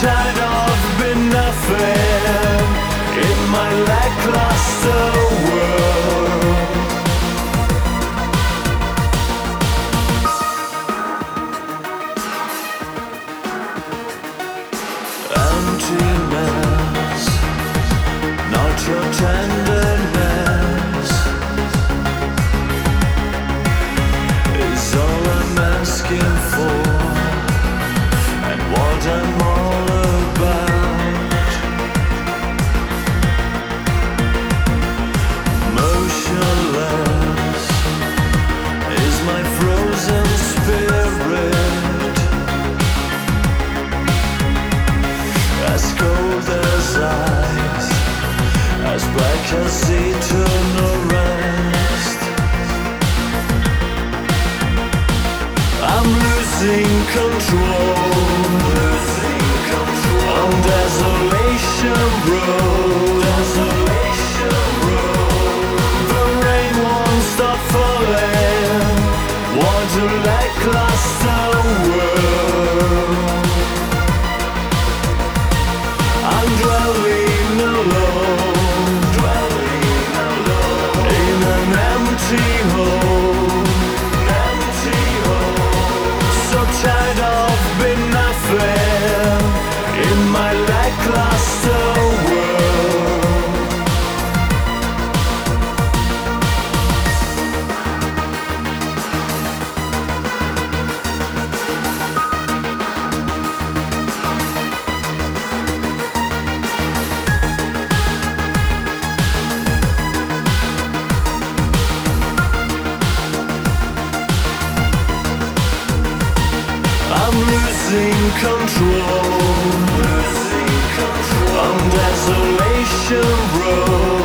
tired control. I'm control. On desolation road.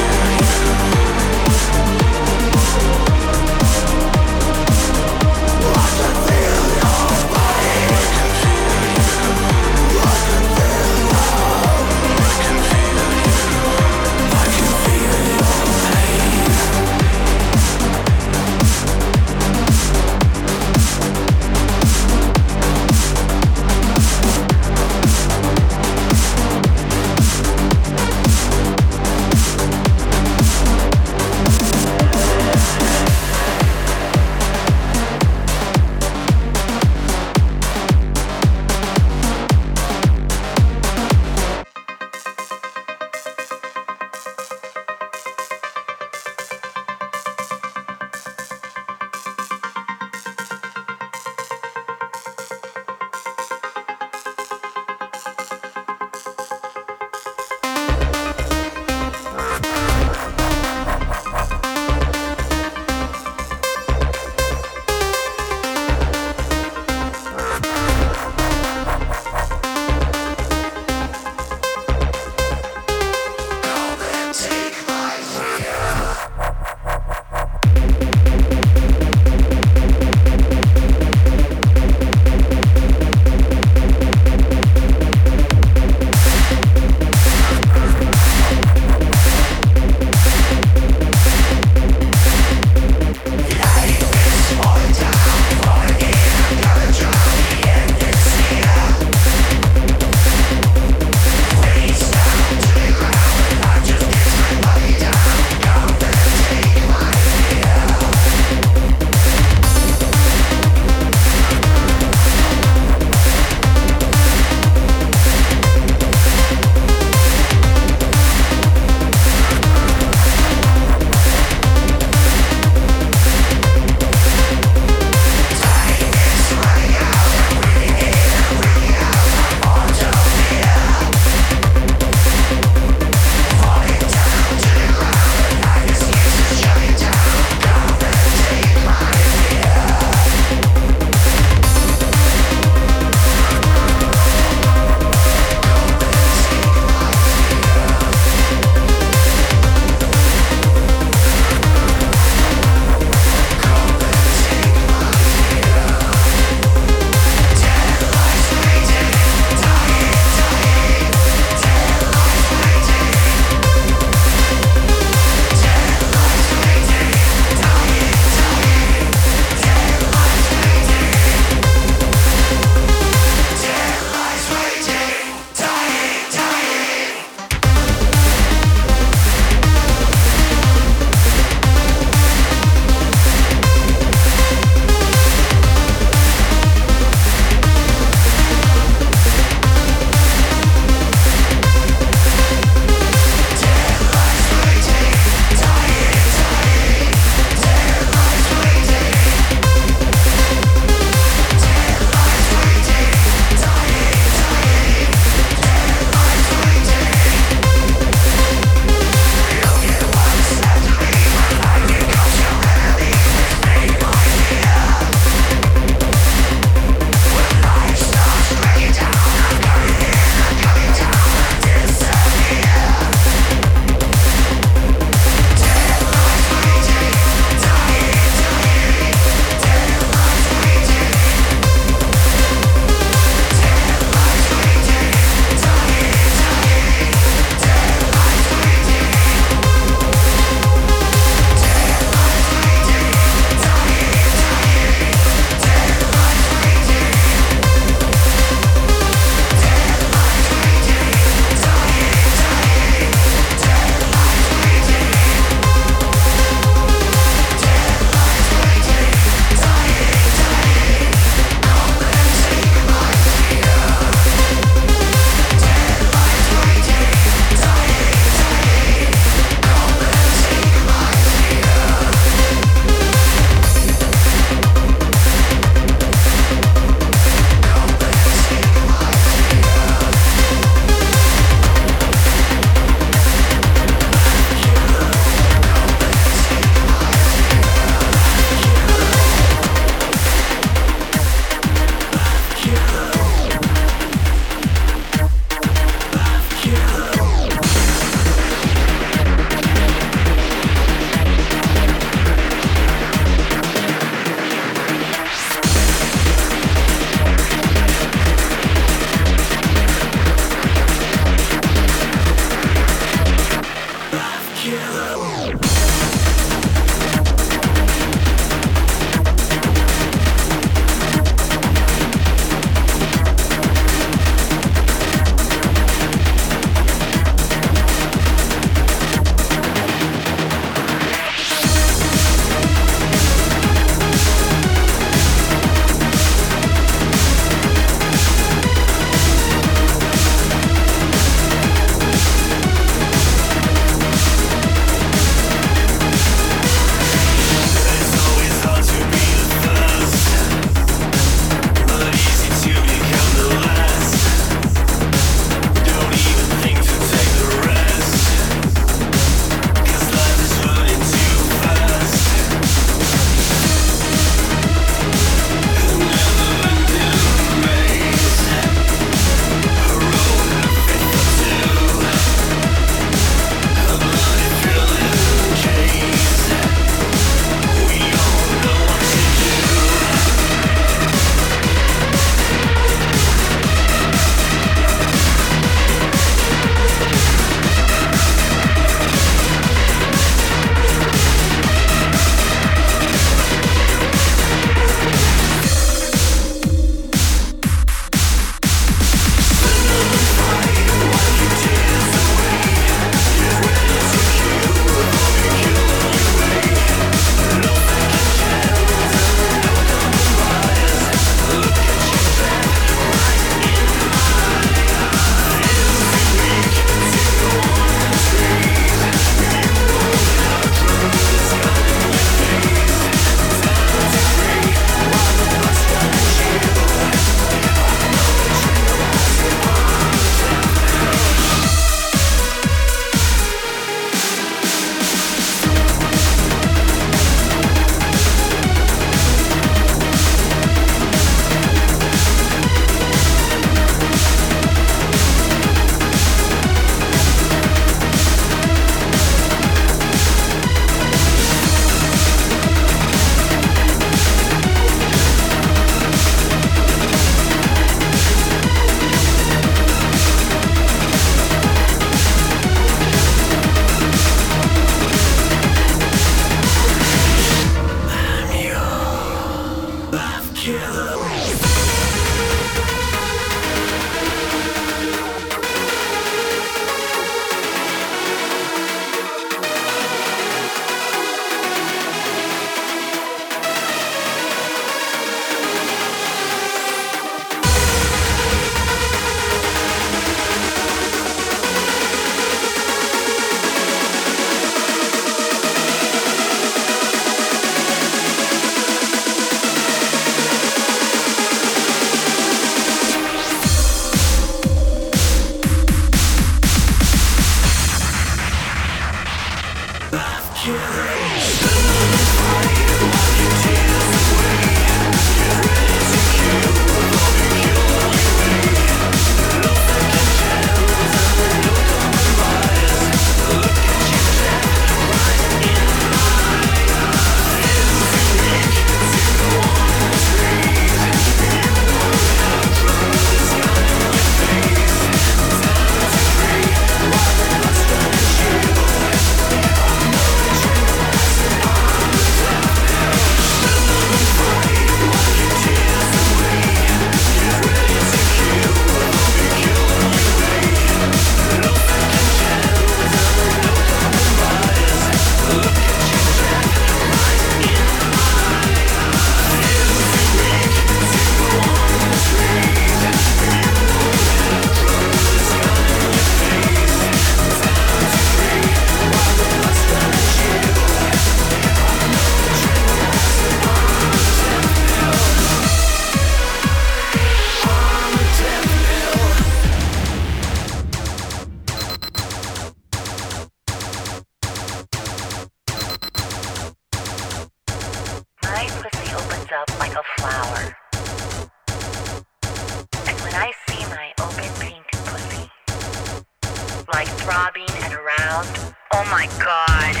God.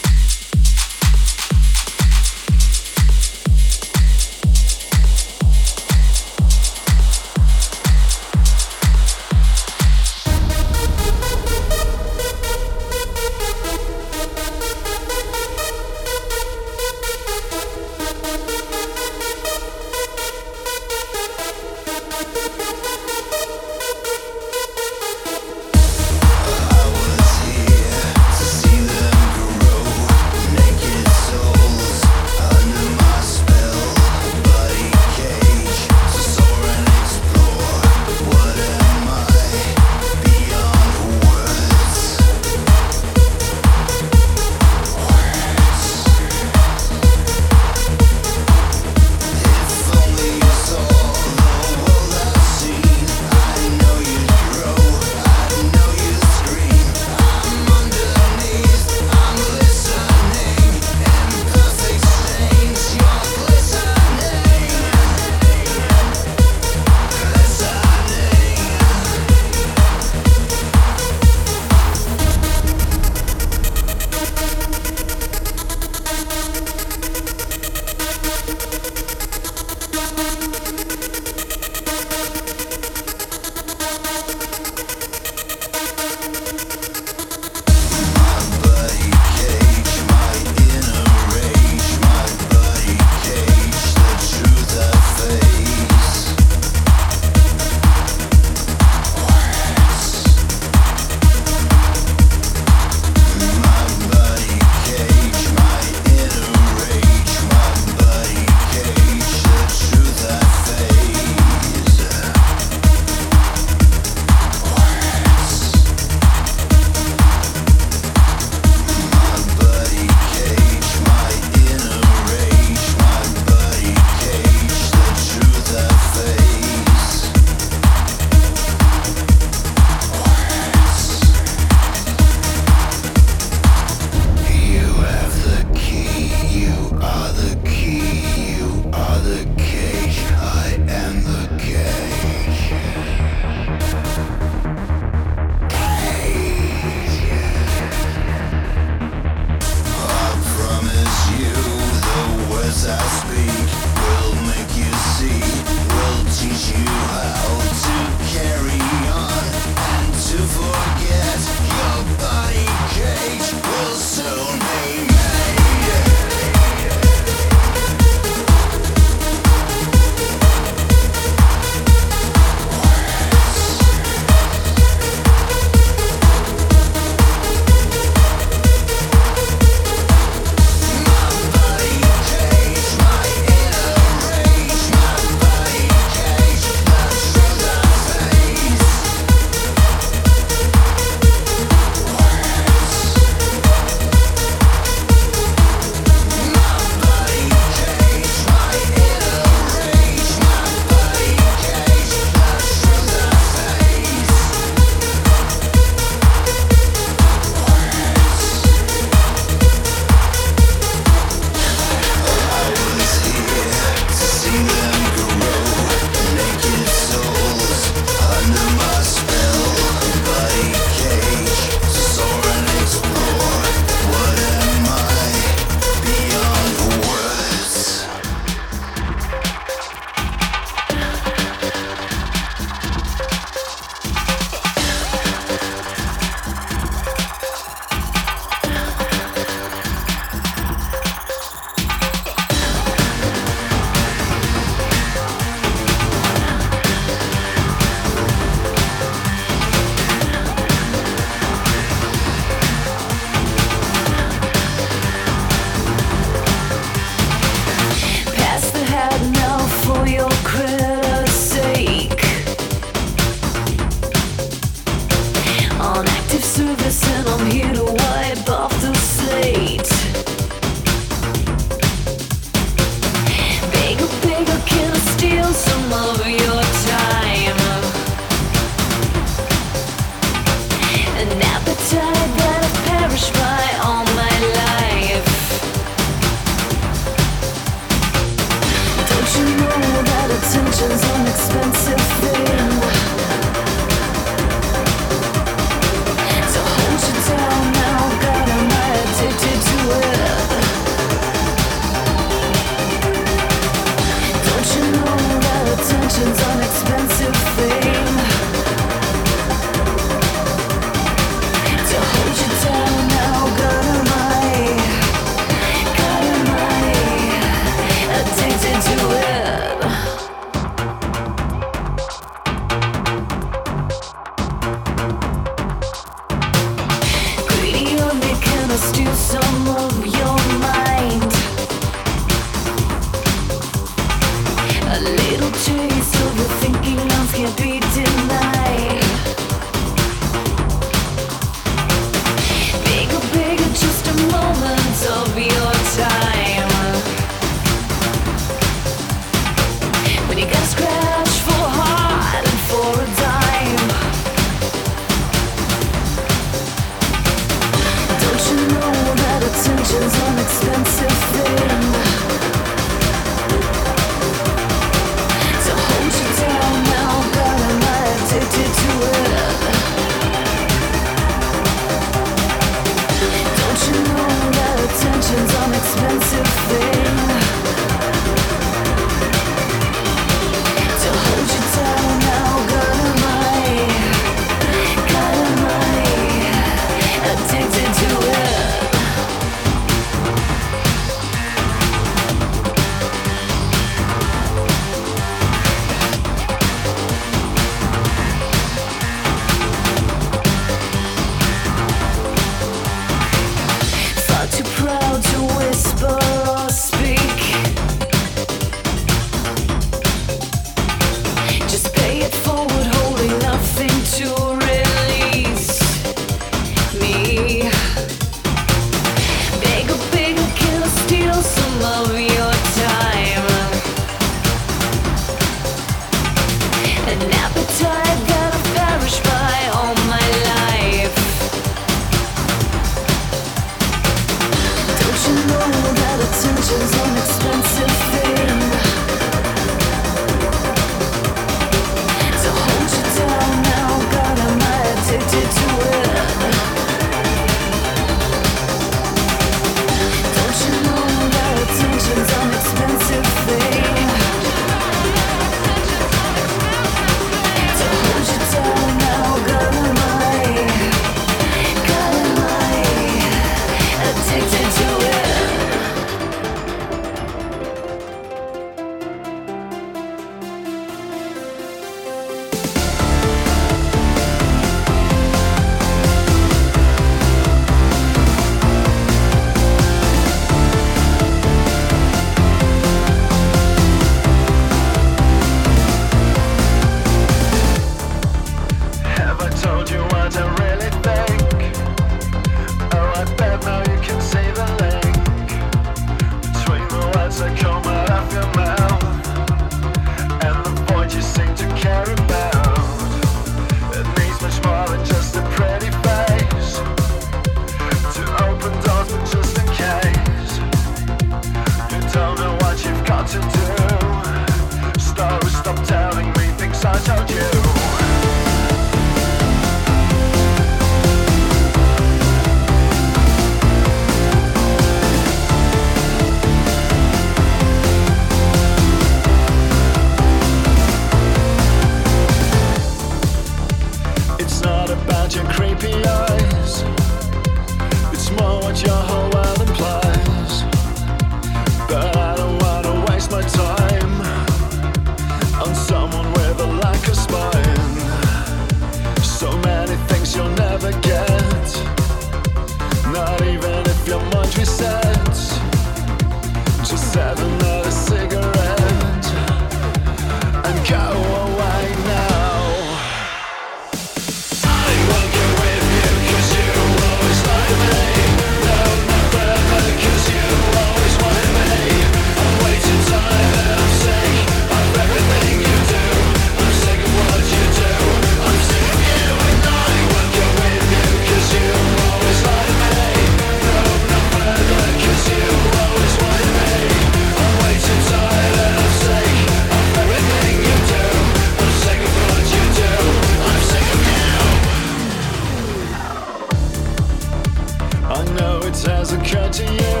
To you.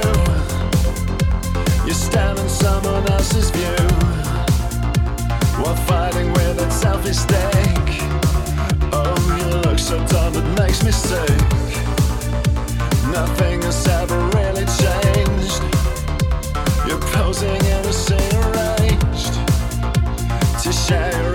you're in someone else's view. While fighting with a selfish stake. Oh, you look so dumb. Nothing has ever really changed. You're posing in a scene arranged to.